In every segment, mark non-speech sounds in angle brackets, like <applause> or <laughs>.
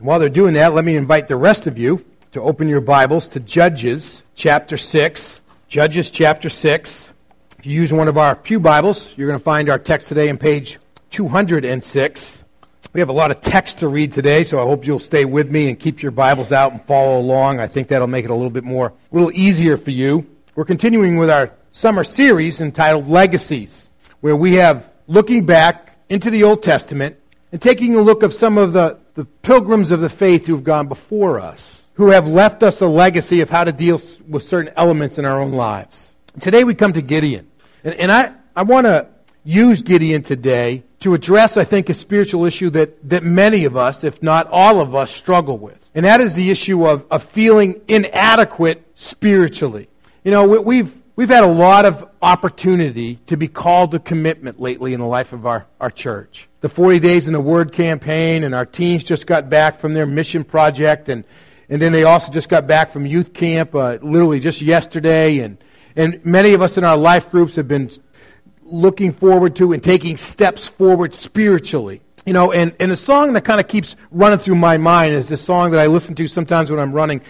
And while they're doing that, let me invite the rest of you to open your Bibles to Judges chapter 6. Judges chapter 6. If you use one of our Pew Bibles, you're going to find our text today on page 206. We have a lot of text to read today, so I hope you'll stay with me and keep your Bibles out and follow along. I think that'll make it a little bit more, a little easier for you. We're continuing with our summer series entitled Legacies, where we have looking back into the Old Testament and taking a look of some of the, the pilgrims of the faith who have gone before us, who have left us a legacy of how to deal with certain elements in our own lives. Today we come to Gideon. And, and I, I want to use Gideon today to address, I think, a spiritual issue that, that many of us, if not all of us, struggle with. And that is the issue of, of feeling inadequate spiritually. You know, we, we've, we've had a lot of opportunity to be called to commitment lately in the life of our, our church. The 40 Days in the Word campaign, and our teens just got back from their mission project, and, and then they also just got back from youth camp uh, literally just yesterday, and and many of us in our life groups have been looking forward to and taking steps forward spiritually. You know, and, and the song that kind of keeps running through my mind is this song that I listen to sometimes when I'm running.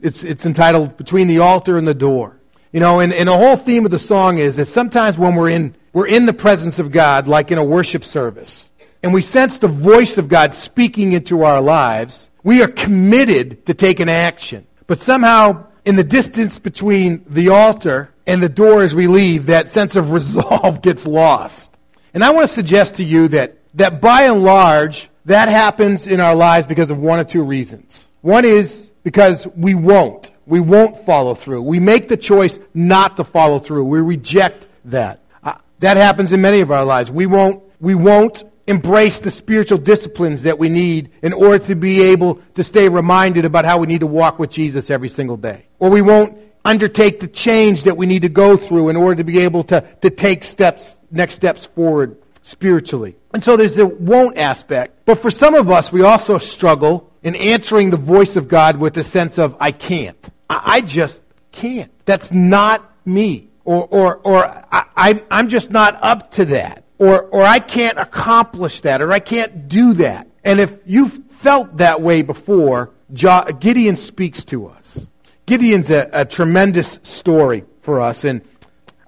It's, it's entitled Between the Altar and the Door. You know, and, and the whole theme of the song is that sometimes when we're in, we're in the presence of God, like in a worship service, and we sense the voice of God speaking into our lives, we are committed to taking action. But somehow in the distance between the altar and the door as we leave, that sense of resolve <laughs> gets lost. And I want to suggest to you that, that by and large, that happens in our lives because of one or two reasons. One is because we won't. We won't follow through. We make the choice not to follow through. We reject that. Uh, that happens in many of our lives. We won't, we won't embrace the spiritual disciplines that we need in order to be able to stay reminded about how we need to walk with Jesus every single day. Or we won't undertake the change that we need to go through in order to be able to, to take steps, next steps forward spiritually. And so there's the won't aspect. But for some of us, we also struggle in answering the voice of God with a sense of, I can't. I, I just can't. That's not me. Or, or, or I, I'm just not up to that or, or I can't accomplish that, or I can't do that. And if you've felt that way before, Gideon speaks to us. Gideon's a, a tremendous story for us, and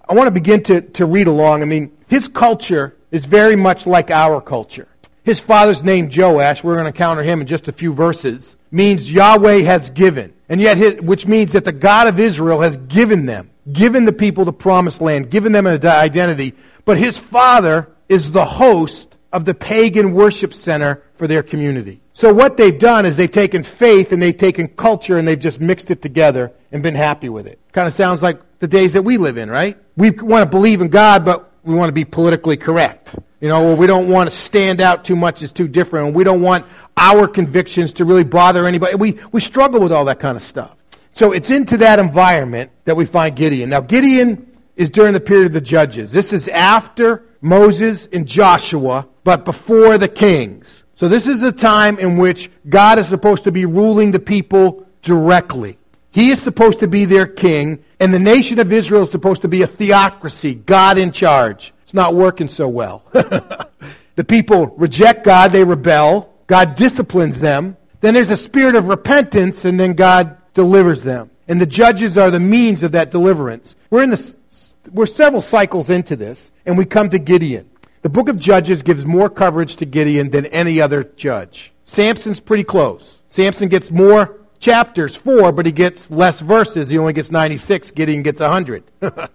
I want to begin to, to read along. I mean, his culture is very much like our culture. His father's name, Joash, we're going to encounter him in just a few verses, means Yahweh has given. And yet, his, which means that the God of Israel has given them, given the people the promised land, given them an identity but his father is the host of the pagan worship center for their community. So what they've done is they've taken faith and they've taken culture and they've just mixed it together and been happy with it. Kind of sounds like the days that we live in, right? We want to believe in God, but we want to be politically correct. You know, we don't want to stand out too much as too different. And we don't want our convictions to really bother anybody. We, we struggle with all that kind of stuff. So it's into that environment that we find Gideon. Now, Gideon is during the period of the judges. This is after Moses and Joshua, but before the kings. So this is the time in which God is supposed to be ruling the people directly. He is supposed to be their king, and the nation of Israel is supposed to be a theocracy, God in charge. It's not working so well. <laughs> the people reject God, they rebel, God disciplines them. Then there's a spirit of repentance, and then God delivers them. And the judges are the means of that deliverance. We're in the we're several cycles into this, and we come to Gideon. The book of Judges gives more coverage to Gideon than any other judge. Samson's pretty close. Samson gets more chapters, four, but he gets less verses. He only gets 96. Gideon gets 100. <laughs> but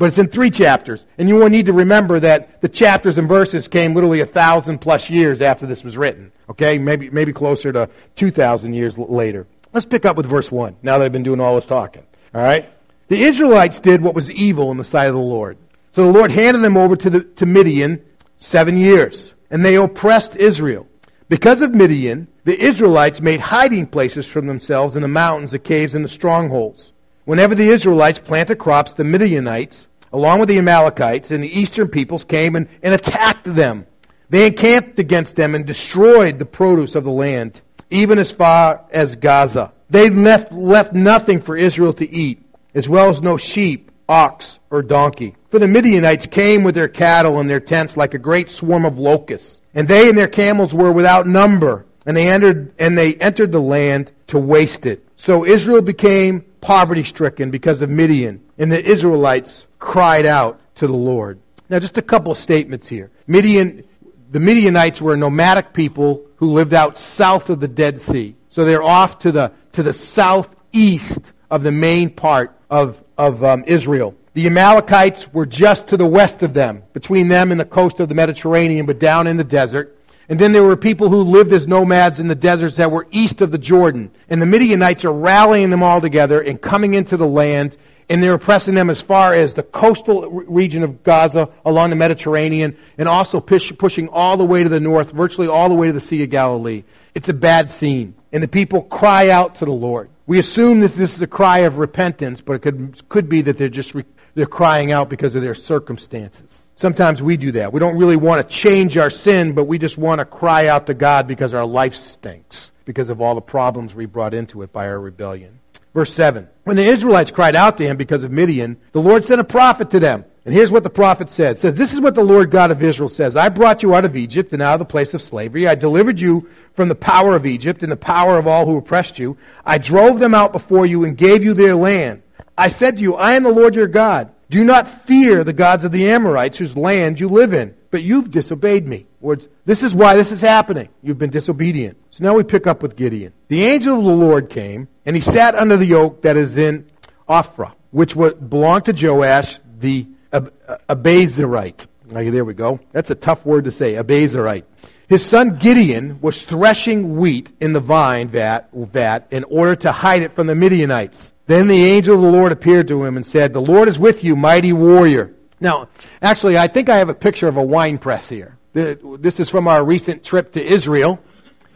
it's in three chapters. And you will need to remember that the chapters and verses came literally a thousand plus years after this was written. Okay? Maybe, maybe closer to 2,000 years later. Let's pick up with verse 1, now that I've been doing all this talking. All right? The Israelites did what was evil in the sight of the Lord. So the Lord handed them over to, the, to Midian seven years, and they oppressed Israel. Because of Midian, the Israelites made hiding places for themselves in the mountains, the caves, and the strongholds. Whenever the Israelites planted crops, the Midianites, along with the Amalekites and the eastern peoples, came and, and attacked them. They encamped against them and destroyed the produce of the land, even as far as Gaza. They left, left nothing for Israel to eat as well as no sheep, ox, or donkey. For the Midianites came with their cattle and their tents like a great swarm of locusts, and they and their camels were without number. and they entered and they entered the land to waste it. So Israel became poverty stricken because of Midian, and the Israelites cried out to the Lord. Now, just a couple of statements here. Midian, the Midianites were a nomadic people who lived out south of the Dead Sea. So they're off to the to the southeast of the main part of of um, Israel. The Amalekites were just to the west of them, between them and the coast of the Mediterranean, but down in the desert. And then there were people who lived as nomads in the deserts that were east of the Jordan. And the Midianites are rallying them all together and coming into the land. And they're oppressing them as far as the coastal region of Gaza along the Mediterranean and also push, pushing all the way to the north, virtually all the way to the Sea of Galilee. It's a bad scene. And the people cry out to the Lord. We assume that this is a cry of repentance, but it could, could be that they're just re- they're crying out because of their circumstances. Sometimes we do that. We don't really want to change our sin, but we just want to cry out to God because our life stinks, because of all the problems we brought into it by our rebellion. Verse 7. When the Israelites cried out to him because of Midian, the Lord sent a prophet to them. And here's what the prophet said. It says, This is what the Lord God of Israel says. I brought you out of Egypt and out of the place of slavery. I delivered you from the power of Egypt and the power of all who oppressed you. I drove them out before you and gave you their land. I said to you, I am the Lord your God. Do not fear the gods of the Amorites whose land you live in. But you've disobeyed me. Words, this is why this is happening. You've been disobedient. So now we pick up with Gideon. The angel of the Lord came, and he sat under the oak that is in Ophrah, which belonged to Joash the Abiezrite. Uh, okay, there we go. That's a tough word to say, Abiezrite. His son Gideon was threshing wheat in the vine vat, vat in order to hide it from the Midianites. Then the angel of the Lord appeared to him and said, The Lord is with you, mighty warrior. Now, actually, I think I have a picture of a wine press here. This is from our recent trip to Israel.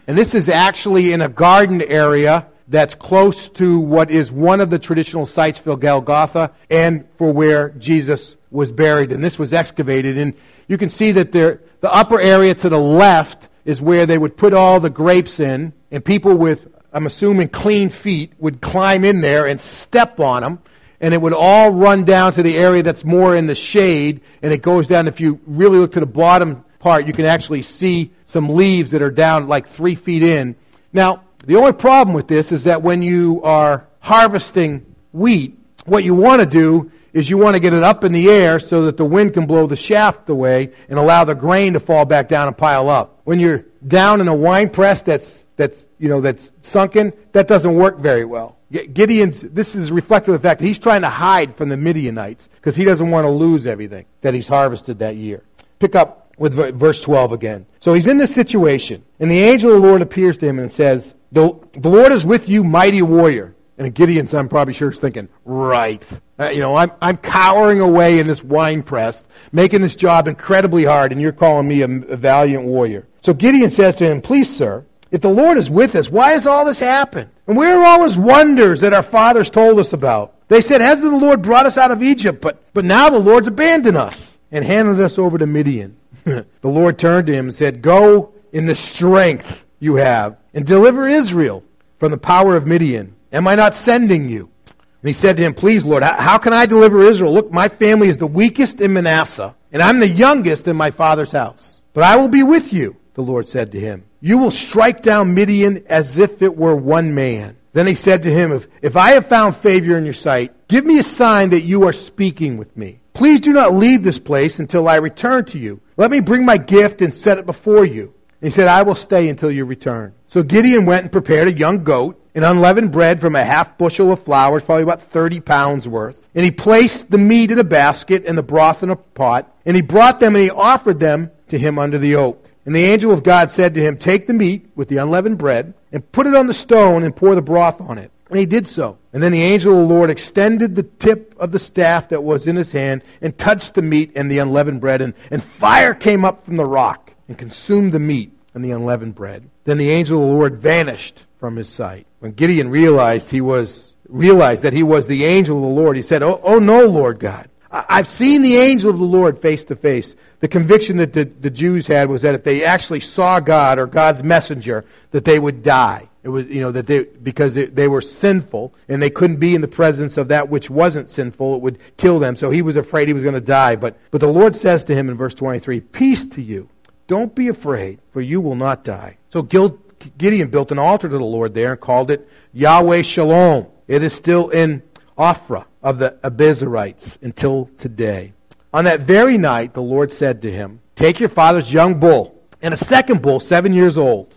And this is actually in a garden area that's close to what is one of the traditional sites for Golgotha and for where Jesus was buried. And this was excavated. And you can see that there, the upper area to the left is where they would put all the grapes in, and people with I'm assuming clean feet, would climb in there and step on them, and it would all run down to the area that's more in the shade, and it goes down. If you really look to the bottom you can actually see some leaves that are down like three feet in. Now, the only problem with this is that when you are harvesting wheat, what you want to do is you want to get it up in the air so that the wind can blow the shaft away and allow the grain to fall back down and pile up. When you're down in a wine press that's that's you know that's sunken, that doesn't work very well. Gideon's this is reflective of the fact that he's trying to hide from the Midianites because he doesn't want to lose everything that he's harvested that year. Pick up with verse 12 again. So he's in this situation, and the angel of the Lord appears to him and says, "The, the Lord is with you, mighty warrior." And Gideon's, I'm probably sure, is thinking, right. Uh, you know, I'm, I'm cowering away in this wine press, making this job incredibly hard, and you're calling me a, a valiant warrior. So Gideon says to him, Please, sir, if the Lord is with us, why has all this happened? And where are all his wonders that our fathers told us about? They said, Hasn't the Lord brought us out of Egypt? But, but now the Lord's abandoned us and handed us over to Midian. <laughs> the Lord turned to him and said, Go in the strength you have and deliver Israel from the power of Midian. Am I not sending you? And he said to him, Please, Lord, how can I deliver Israel? Look, my family is the weakest in Manasseh, and I'm the youngest in my father's house. But I will be with you, the Lord said to him. You will strike down Midian as if it were one man. Then he said to him, if, if I have found favor in your sight, give me a sign that you are speaking with me. Please do not leave this place until I return to you. Let me bring my gift and set it before you. And he said, I will stay until you return. So Gideon went and prepared a young goat and unleavened bread from a half bushel of flour, probably about 30 pounds worth. And he placed the meat in a basket and the broth in a pot. And he brought them and he offered them to him under the oak. And the angel of God said to him, Take the meat with the unleavened bread and put it on the stone and pour the broth on it. And he did so. And then the angel of the Lord extended the tip of the staff that was in his hand and touched the meat and the unleavened bread. And, and fire came up from the rock and consumed the meat and the unleavened bread. Then the angel of the Lord vanished from his sight. When Gideon realized he was realized that he was the angel of the Lord, he said, Oh, oh no, Lord God. I've seen the angel of the Lord face to face the conviction that the, the Jews had was that if they actually saw God or God's messenger, that they would die. It was, you know, that they, because they, they were sinful and they couldn't be in the presence of that which wasn't sinful, it would kill them. So he was afraid he was going to die. But, but the Lord says to him in verse 23, Peace to you. Don't be afraid, for you will not die. So Gideon built an altar to the Lord there and called it Yahweh Shalom. It is still in Ophrah of the Abiezrites until today. On that very night, the Lord said to him, Take your father's young bull and a second bull, seven years old.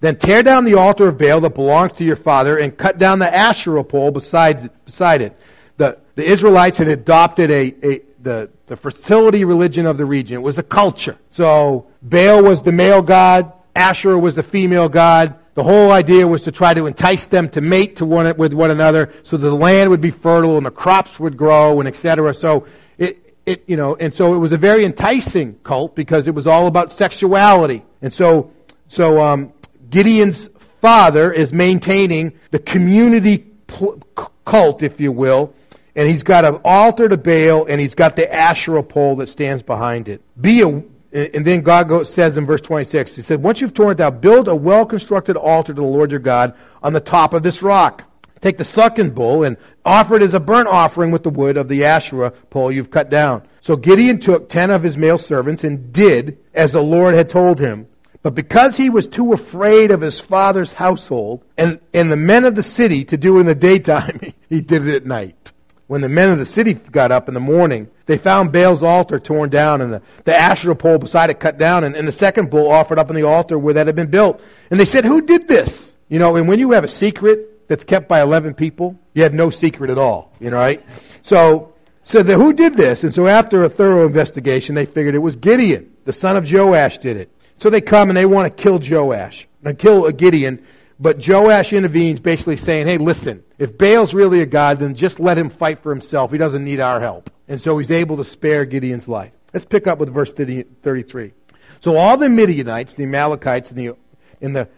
Then tear down the altar of Baal that belongs to your father and cut down the Asherah pole beside, beside it. The, the Israelites had adopted a, a the, the fertility religion of the region. It was a culture. So Baal was the male god, Asherah was the female god. The whole idea was to try to entice them to mate to one, with one another so the land would be fertile and the crops would grow and etc. So it, it, you know, and so it was a very enticing cult because it was all about sexuality. And so, so, um, Gideon's father is maintaining the community pl- cult, if you will, and he's got an altar to Baal, and he's got the Asherah pole that stands behind it. Be a, and then God goes, says in verse 26, He said, Once you've torn it down, build a well constructed altar to the Lord your God on the top of this rock. Take the second bull and offer it as a burnt offering with the wood of the Asherah pole you've cut down. So Gideon took ten of his male servants and did as the Lord had told him. But because he was too afraid of his father's household and, and the men of the city to do it in the daytime, <laughs> he did it at night. When the men of the city got up in the morning, they found Baal's altar torn down and the, the Asherah pole beside it cut down and, and the second bull offered up on the altar where that had been built. And they said, who did this? You know, and when you have a secret that's kept by 11 people, you have no secret at all, you know, right? So, so the, who did this? And so after a thorough investigation, they figured it was Gideon, the son of Joash did it. So they come and they want to kill Joash, and kill uh, Gideon, but Joash intervenes basically saying, hey, listen, if Baal's really a god, then just let him fight for himself. He doesn't need our help. And so he's able to spare Gideon's life. Let's pick up with verse 33. So all the Midianites, the Amalekites, and the, and the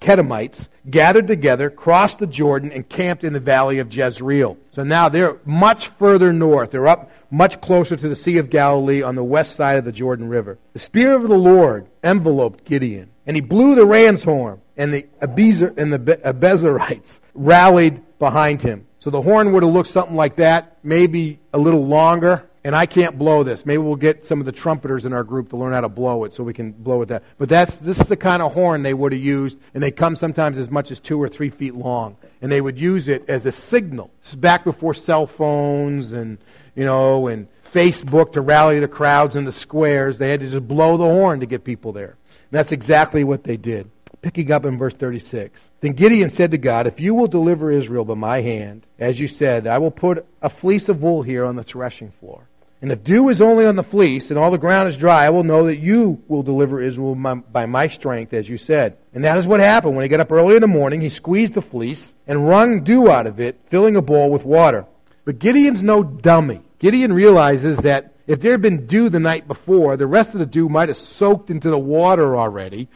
Kedemites gathered together, crossed the Jordan, and camped in the valley of Jezreel. So now they're much further north. They're up much closer to the Sea of Galilee on the west side of the Jordan River. The Spirit of the Lord enveloped Gideon, and he blew the ram's horn, and the Abizer and the Abiezrites rallied behind him. So the horn would have looked something like that, maybe a little longer. And I can't blow this. Maybe we'll get some of the trumpeters in our group to learn how to blow it so we can blow it that. But that's, this is the kind of horn they would have used, and they come sometimes as much as two or three feet long. And they would use it as a signal. Back before cell phones and, you know, and Facebook to rally the crowds in the squares. They had to just blow the horn to get people there. And that's exactly what they did. Picking up in verse 36. Then Gideon said to God, If you will deliver Israel by my hand, as you said, I will put a fleece of wool here on the threshing floor. And if dew is only on the fleece and all the ground is dry, I will know that you will deliver Israel by my strength, as you said. And that is what happened. When he got up early in the morning, he squeezed the fleece and wrung dew out of it, filling a bowl with water. But Gideon's no dummy. Gideon realizes that if there had been dew the night before, the rest of the dew might have soaked into the water already.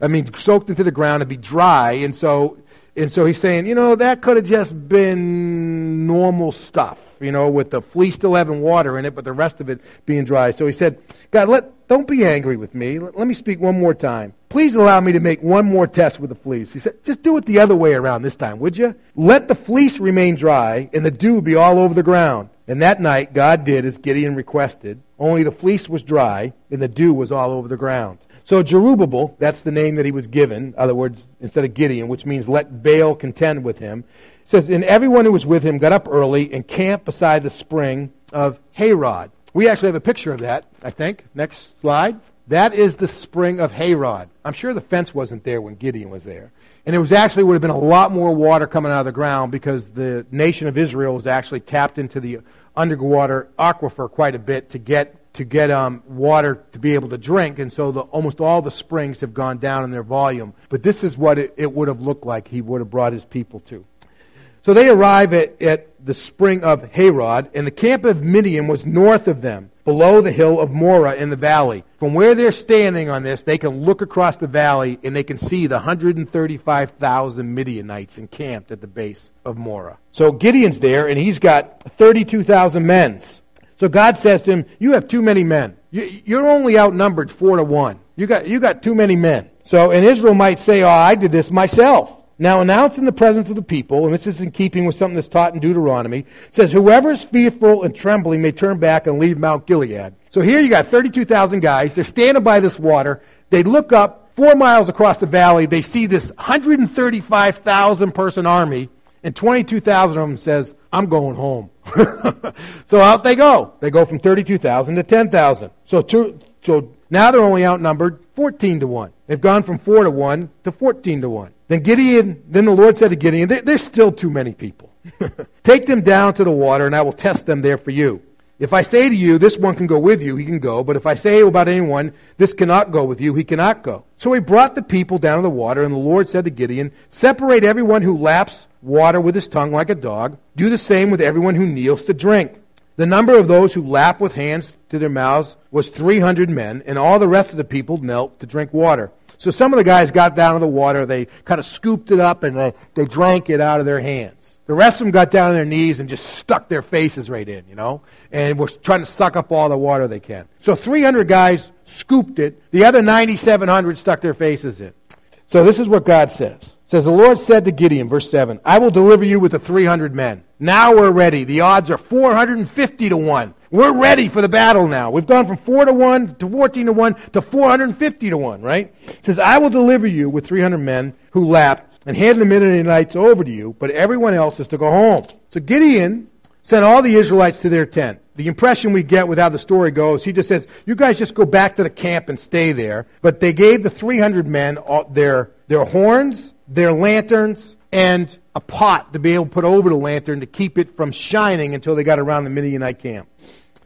I mean, soaked into the ground and be dry. And so, and so he's saying, you know, that could have just been normal stuff, you know, with the fleece still having water in it, but the rest of it being dry. So he said, God, let, don't be angry with me. Let, let me speak one more time. Please allow me to make one more test with the fleece. He said, just do it the other way around this time, would you? Let the fleece remain dry and the dew be all over the ground. And that night, God did as Gideon requested, only the fleece was dry and the dew was all over the ground. So Jerubbaal, that's the name that he was given, in other words, instead of Gideon, which means let Baal contend with him, says, And everyone who was with him got up early and camped beside the spring of Harod. We actually have a picture of that, I think. Next slide. That is the spring of Harod. I'm sure the fence wasn't there when Gideon was there. And it was actually would have been a lot more water coming out of the ground because the nation of Israel was actually tapped into the underwater aquifer quite a bit to get to get um, water to be able to drink, and so the, almost all the springs have gone down in their volume. But this is what it, it would have looked like he would have brought his people to. So they arrive at, at the spring of Harod, and the camp of Midian was north of them, below the hill of Moreh in the valley. From where they're standing on this, they can look across the valley and they can see the 135,000 Midianites encamped at the base of Moreh. So Gideon's there, and he's got 32,000 men. So God says to him, You have too many men. You're only outnumbered four to one. You got, you got too many men. So, and Israel might say, Oh, I did this myself. Now announce in the presence of the people, and this is in keeping with something that's taught in Deuteronomy, says, Whoever is fearful and trembling may turn back and leave Mount Gilead. So here you got 32,000 guys. They're standing by this water. They look up four miles across the valley, they see this 135,000 person army, and 22,000 of them says, I'm going home. <laughs> so out they go. They go from 32,000 to 10,000. So, so now they're only outnumbered 14 to 1. They've gone from 4 to 1 to 14 to 1. Then Gideon, then the Lord said to Gideon, there's still too many people. <laughs> Take them down to the water, and I will test them there for you. If I say to you, this one can go with you, he can go. But if I say about anyone, this cannot go with you, he cannot go. So he brought the people down to the water, and the Lord said to Gideon, Separate everyone who laps water with his tongue like a dog. Do the same with everyone who kneels to drink. The number of those who lap with hands to their mouths was 300 men, and all the rest of the people knelt to drink water. So some of the guys got down to the water, they kind of scooped it up, and they, they drank it out of their hands. The rest of them got down on their knees and just stuck their faces right in, you know, and were trying to suck up all the water they can. So 300 guys scooped it. The other 9,700 stuck their faces in. So this is what God says. Says, the Lord said to Gideon, verse 7, I will deliver you with the 300 men. Now we're ready. The odds are 450 to 1. We're ready for the battle now. We've gone from 4 to 1 to 14 to 1 to 450 to 1, right? It says, I will deliver you with 300 men who lapped and hand the Midianites over to you, but everyone else is to go home. So Gideon sent all the Israelites to their tent. The impression we get with how the story goes, he just says, you guys just go back to the camp and stay there. But they gave the 300 men their, their horns, their lanterns, and a pot to be able to put over the lantern to keep it from shining until they got around the Midianite camp.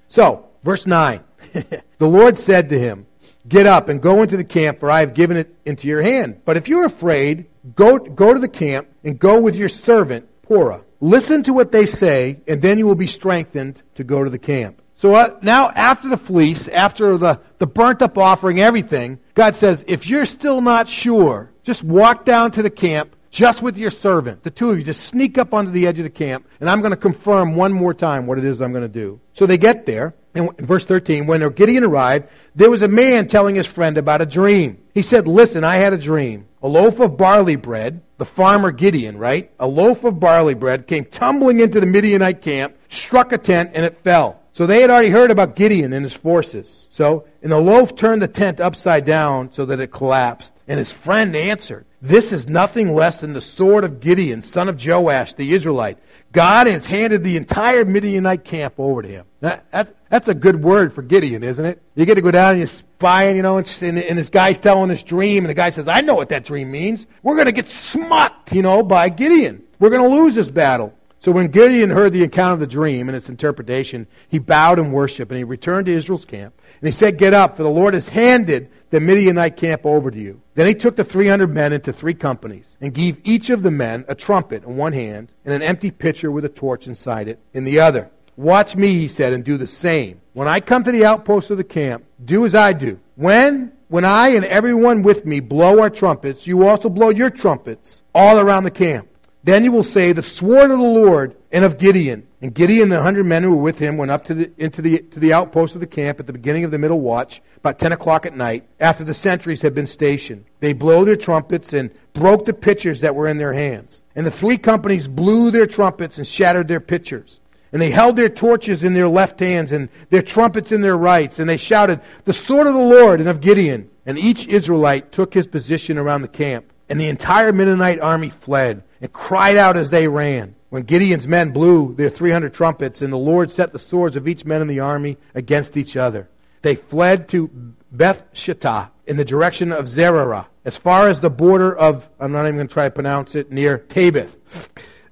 So, verse 9. <laughs> the Lord said to him, Get up and go into the camp, for I have given it into your hand. But if you're afraid, go, go to the camp and go with your servant, Purah. Listen to what they say, and then you will be strengthened to go to the camp. So uh, now, after the fleece, after the, the burnt up offering, everything, God says, if you're still not sure, just walk down to the camp just with your servant. The two of you just sneak up onto the edge of the camp, and I'm going to confirm one more time what it is I'm going to do. So they get there, and in verse 13, when Gideon arrived, there was a man telling his friend about a dream. He said, Listen, I had a dream. A loaf of barley bread, the farmer Gideon, right? A loaf of barley bread came tumbling into the Midianite camp, struck a tent, and it fell. So they had already heard about Gideon and his forces. So, and the loaf turned the tent upside down so that it collapsed. And his friend answered, This is nothing less than the sword of Gideon, son of Joash, the Israelite. God has handed the entire Midianite camp over to him. That, that, that's a good word for Gideon, isn't it? You get to go down and you're spying, you know, and, and this guy's telling this dream, and the guy says, I know what that dream means. We're going to get smucked, you know, by Gideon. We're going to lose this battle. So when Gideon heard the account of the dream and its interpretation, he bowed in worship, and he returned to Israel's camp. And he said, Get up, for the Lord has handed the Midianite camp over to you. Then he took the 300 men into three companies and gave each of the men a trumpet in one hand and an empty pitcher with a torch inside it in the other. Watch me, he said, and do the same. When I come to the outpost of the camp, do as I do. When, when I and everyone with me blow our trumpets, you also blow your trumpets all around the camp. Then you will say, the sword of the Lord and of Gideon. And Gideon and the hundred men who were with him went up to the, into the, to the outpost of the camp at the beginning of the middle watch, about 10 o'clock at night, after the sentries had been stationed. They blew their trumpets and broke the pitchers that were in their hands. And the three companies blew their trumpets and shattered their pitchers. And they held their torches in their left hands and their trumpets in their rights. And they shouted, The sword of the Lord and of Gideon. And each Israelite took his position around the camp. And the entire Midianite army fled and cried out as they ran. When Gideon's men blew their 300 trumpets, and the Lord set the swords of each man in the army against each other, they fled to Beth Shittah in the direction of Zererah, as far as the border of, I'm not even going to try to pronounce it, near Tabbath.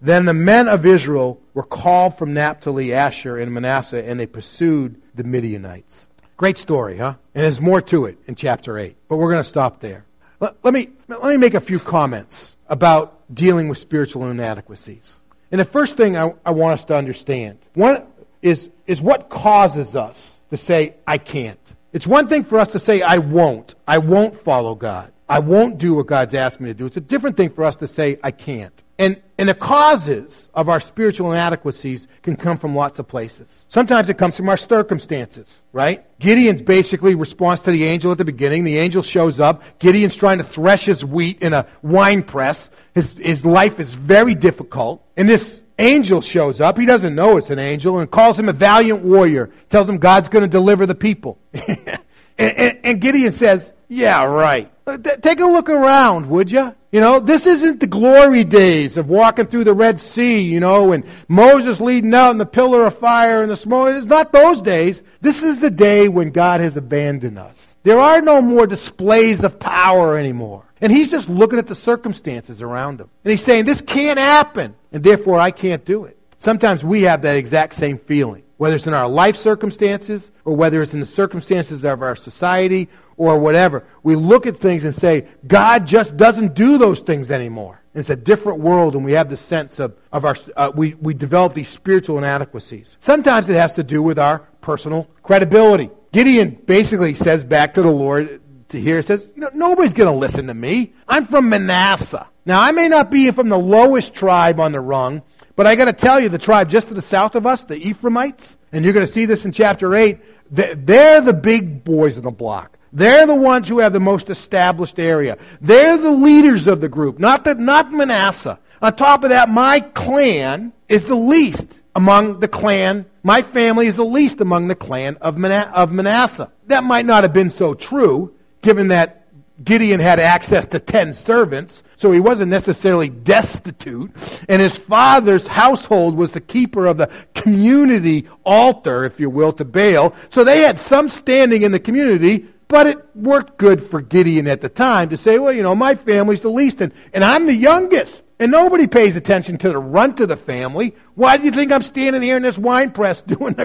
Then the men of Israel were called from Naphtali, Asher, and Manasseh, and they pursued the Midianites. Great story, huh? And there's more to it in chapter 8, but we're going to stop there. Let, let, me, let me make a few comments about dealing with spiritual inadequacies. And the first thing I, I want us to understand one is, is what causes us to say, I can't. It's one thing for us to say, I won't. I won't follow God. I won't do what God's asked me to do. It's a different thing for us to say, I can't. And, and the causes of our spiritual inadequacies can come from lots of places. Sometimes it comes from our circumstances, right? Gideon's basically response to the angel at the beginning. The angel shows up. Gideon's trying to thresh his wheat in a wine press. His, his life is very difficult. And this angel shows up. He doesn't know it's an angel and calls him a valiant warrior. Tells him God's going to deliver the people. <laughs> and, and, and Gideon says, Yeah, right. Uh, take a look around, would you? You know, this isn't the glory days of walking through the Red Sea, you know, and Moses leading out in the pillar of fire and the smoke. It's not those days. This is the day when God has abandoned us. There are no more displays of power anymore. And he's just looking at the circumstances around him. And he's saying, this can't happen, and therefore I can't do it. Sometimes we have that exact same feeling, whether it's in our life circumstances or whether it's in the circumstances of our society or whatever. We look at things and say, God just doesn't do those things anymore. It's a different world, and we have the sense of, of our, uh, we, we develop these spiritual inadequacies. Sometimes it has to do with our personal credibility. Gideon basically says back to the Lord, to hear, says, you know, nobody's going to listen to me. I'm from Manasseh. Now, I may not be from the lowest tribe on the rung, but I got to tell you, the tribe just to the south of us, the Ephraimites, and you're going to see this in chapter 8, they're the big boys in the block. They're the ones who have the most established area. They're the leaders of the group, not the, not Manasseh. On top of that, my clan is the least among the clan. My family is the least among the clan of, of Manasseh. That might not have been so true, given that Gideon had access to ten servants, so he wasn't necessarily destitute. And his father's household was the keeper of the community altar, if you will, to Baal. So they had some standing in the community, but it worked good for Gideon at the time to say, well, you know, my family's the least, and, and I'm the youngest. And nobody pays attention to the runt of the family. Why do you think I'm standing here in this wine press <laughs> doing the,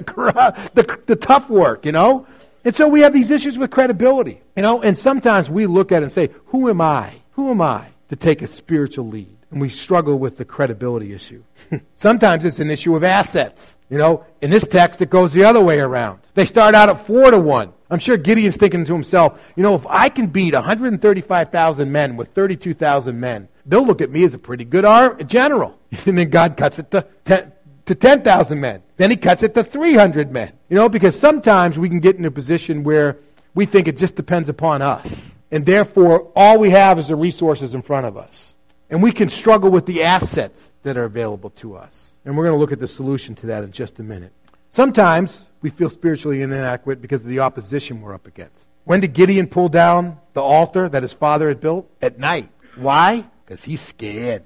the, the tough work, you know? And so we have these issues with credibility, you know, and sometimes we look at it and say, who am I? Who am I to take a spiritual lead? And we struggle with the credibility issue. <laughs> sometimes it's an issue of assets. You know, in this text, it goes the other way around. They start out at four to one. I'm sure Gideon's thinking to himself, you know, if I can beat 135,000 men with 32,000 men, they'll look at me as a pretty good general. <laughs> And then God cuts it to 10, to 10,000 men. Then he cuts it to 300 men. You know, because sometimes we can get in a position where we think it just depends upon us. And therefore, all we have is the resources in front of us. And we can struggle with the assets that are available to us. And we're going to look at the solution to that in just a minute. Sometimes we feel spiritually inadequate because of the opposition we're up against. When did Gideon pull down the altar that his father had built? At night. Why? Because he's scared.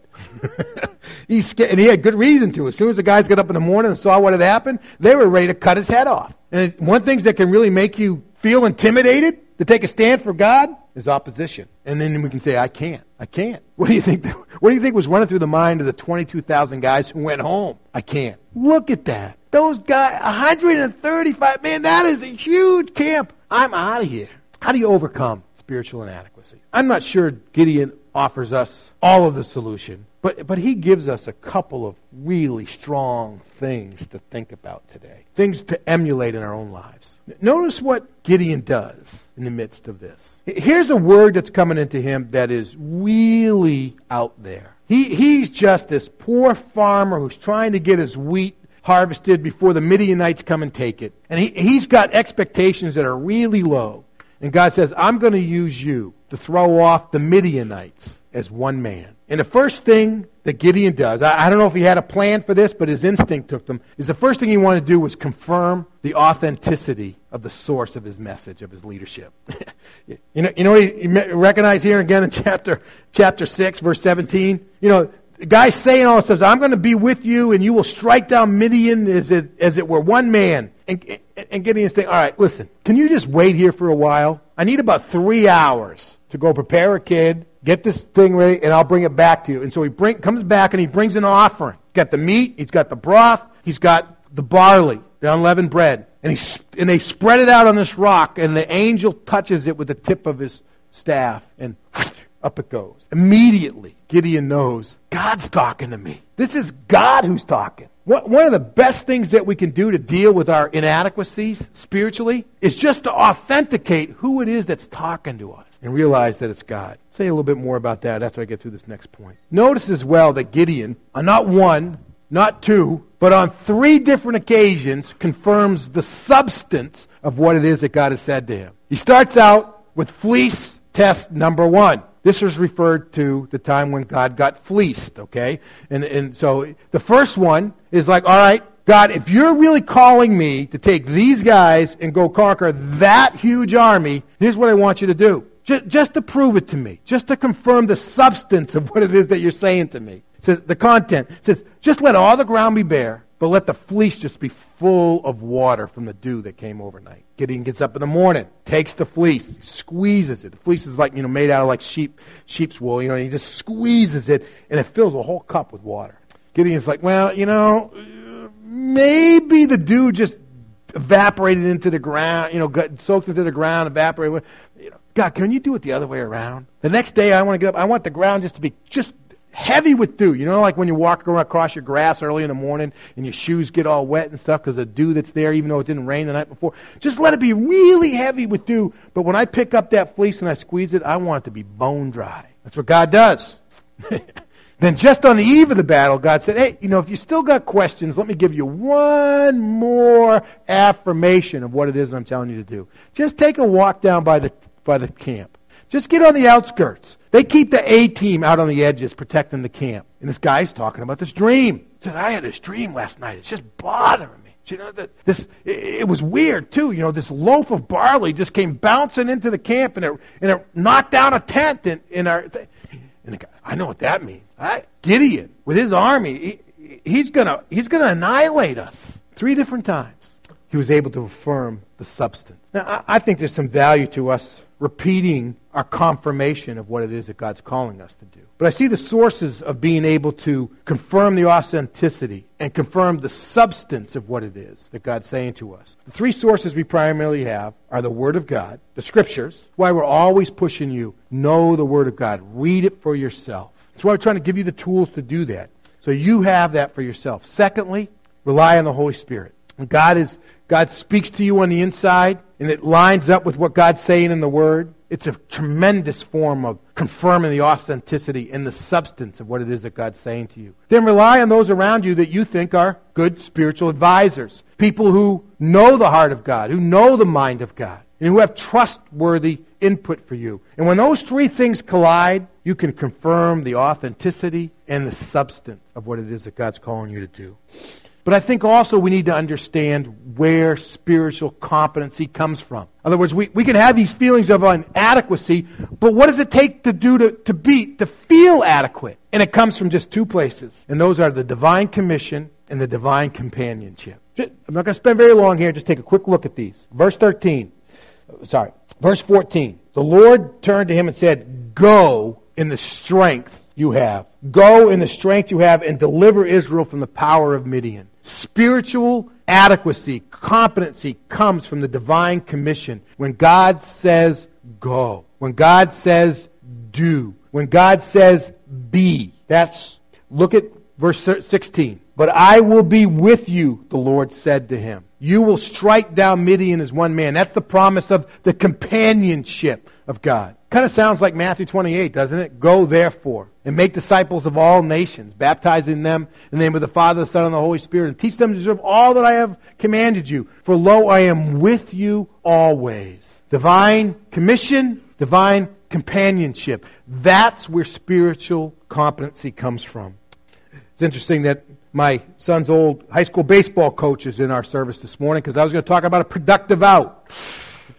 <laughs> he's scared. And he had good reason to. As soon as the guys got up in the morning and saw what had happened, they were ready to cut his head off. And one thing that can really make you feel intimidated to take a stand for God is opposition. And then we can say, I can't. I can't. <laughs> What do you think? What do you think was running through the mind of the 22,000 guys who went home? I can't. Look at that. Those guys, 135, man, that is a huge camp. I'm out of here. How do you overcome spiritual inadequacy? I'm not sure Gideon offers us all of the solution, but, but he gives us a couple of really strong things to think about today, things to emulate in our own lives. Notice what Gideon does in the midst of this. Here's a word that's coming into him that is really out there. He, he's just this poor farmer who's trying to get his wheat harvested before the Midianites come and take it. And he, he's got expectations that are really low. And God says, I'm going to use you to throw off the Midianites as one man. And the first thing that Gideon does, I, I, don't know if he had a plan for this, but his instinct took him, is the first thing he wanted to do was confirm the authenticity of the source of his message, of his leadership. <laughs> you know, you know what he, recognize here again in <laughs> chapter, chapter 6, verse 17? You know, the guy saying all this stuff, I'm going to be with you and you will strike down Midian as it, as it were one man. And, and Gideon's saying, all right, listen, can you just wait here for a while? I need about three hours to go prepare a kid, get this thing ready, and I'll bring it back to you. And so he bring, comes back and he brings an offering. He's got the meat, he's got the broth, he's got the barley, the unleavened bread. And, he, and they spread it out on this rock, and the angel touches it with the tip of his staff, and up it goes. Immediately, Gideon knows God's talking to me. This is God who's talking. One of the best things that we can do to deal with our inadequacies spiritually is just to authenticate who it is that's talking to us and realize that it's God. I'll say a little bit more about that after I get through this next point. Notice as well that Gideon, on not one, not two, but on three different occasions, confirms the substance of what it is that God has said to him. He starts out with fleece test number one. This was referred to the time when God got fleeced, okay? And, and so the first one is like, all right, God, if you're really calling me to take these guys and go conquer that huge army, here's what I want you to do. Just, just to prove it to me, just to confirm the substance of what it is that you're saying to me. Says the content says, just let all the ground be bare, but let the fleece just be full of water from the dew that came overnight. Gideon gets up in the morning, takes the fleece, squeezes it. The fleece is like, you know, made out of like sheep, sheep's wool, you know, and he just squeezes it and it fills a whole cup with water. Gideon's like, well, you know, maybe the dew just evaporated into the ground, you know, got soaked into the ground, evaporated. God, can you do it the other way around? The next day I want to get up, I want the ground just to be just heavy with dew. You know, like when you walk across your grass early in the morning and your shoes get all wet and stuff because the dew that's there, even though it didn't rain the night before. Just let it be really heavy with dew. But when I pick up that fleece and I squeeze it, I want it to be bone dry. That's what God does. <laughs> then just on the eve of the battle, God said, hey, you know, if you still got questions, let me give you one more affirmation of what it is I'm telling you to do. Just take a walk down by the, by the camp. Just get on the outskirts. They keep the A team out on the edges protecting the camp. And this guy's talking about this dream. He said, I had this dream last night. It's just bothering me. You know, that this, it, was weird too. You know, this loaf of barley just came bouncing into the camp and it, and it knocked down a tent in, in our, and the guy, I know what that means. I, Gideon, with his army, he, he's gonna, he's gonna annihilate us. Three different times. He was able to affirm the substance. Now, I, I think there's some value to us repeating our confirmation of what it is that God's calling us to do. But I see the sources of being able to confirm the authenticity and confirm the substance of what it is that God's saying to us. The three sources we primarily have are the Word of God, the Scriptures, why we're always pushing you, know the Word of God, read it for yourself. That's why we're trying to give you the tools to do that. So you have that for yourself. Secondly, rely on the Holy Spirit. God is God speaks to you on the inside and it lines up with what God's saying in the Word, it's a tremendous form of confirming the authenticity and the substance of what it is that God's saying to you. Then rely on those around you that you think are good spiritual advisors. People who know the heart of God, who know the mind of God, and who have trustworthy input for you. And when those three things collide, you can confirm the authenticity and the substance of what it is that God's calling you to do. But I think also we need to understand where spiritual competency comes from. In other words, we, we can have these feelings of inadequacy, but what does it take to do to, to be, to feel adequate? And it comes from just two places. And those are the divine commission and the divine companionship. I'm not going to spend very long here. Just take a quick look at these. Verse 13. Sorry. Verse 14. The Lord turned to him and said, Go in the strength you have. Go in the strength you have and deliver Israel from the power of Midian. Spiritual adequacy, competency comes from the divine commission. When God says go, when God says do, when God says be. That's, look at verse 16. But I will be with you, the Lord said to him. You will strike down Midian as one man. That's the promise of the companionship of God. Kind of sounds like Matthew 28, doesn't it? Go therefore and make disciples of all nations, baptizing them in the name of the Father, the Son, and the Holy Spirit, and teach them to observe all that I have commanded you. For lo, I am with you always. Divine commission, divine companionship. That's where spiritual competency comes from. It's interesting that my son's old high school baseball coach is in our service this morning because I was going to talk about a productive out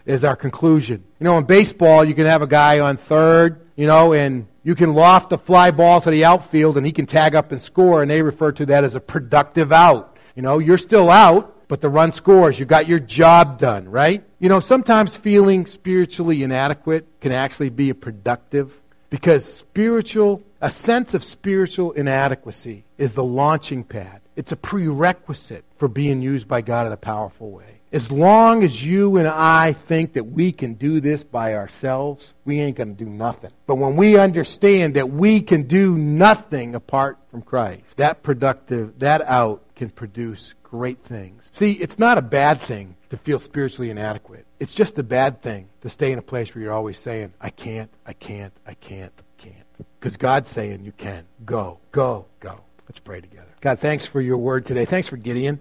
is our conclusion. You know, in baseball, you can have a guy on third, you know, and you can loft a fly ball to the outfield and he can tag up and score, and they refer to that as a productive out. You know, you're still out, but the run scores. You got your job done, right? You know, sometimes feeling spiritually inadequate can actually be a productive because spiritual, a sense of spiritual inadequacy is the launching pad. It's a prerequisite for being used by God in a powerful way. As long as you and I think that we can do this by ourselves, we ain't going to do nothing. But when we understand that we can do nothing apart from Christ, that productive, that out can produce great things. See, it's not a bad thing to feel spiritually inadequate. It's just a bad thing to stay in a place where you're always saying, I can't, I can't, I can't, I can't. Because God's saying you can. Go, go, go. Let's pray together. God, thanks for your word today. Thanks for Gideon.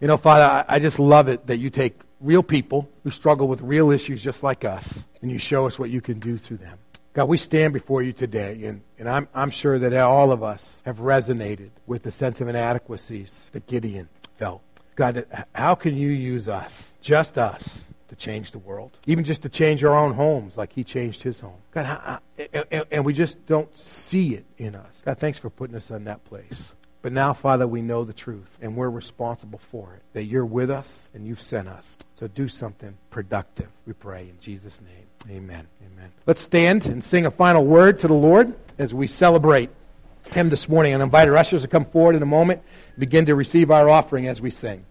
You know, Father, I, just love it that you take real people who struggle with real issues just like us, and you show us what you can do through them. God, we stand before you today, and, and I'm, I'm sure that all of us have resonated with the sense of inadequacies that Gideon felt. God, how can you use us, just us, to change the world, even just to change our own homes like He changed His home. God, and, and we just don't see it in us. God, thanks for putting us in that place. But now, Father, we know the truth, and we're responsible for it. That you're with us, and you've sent us. So do something productive, we pray, in Jesus' name. Amen. Amen. Let's stand and sing a final word to the Lord as we celebrate Him this morning. And invite our ushers to come forward in a moment begin to receive our offering as we sing.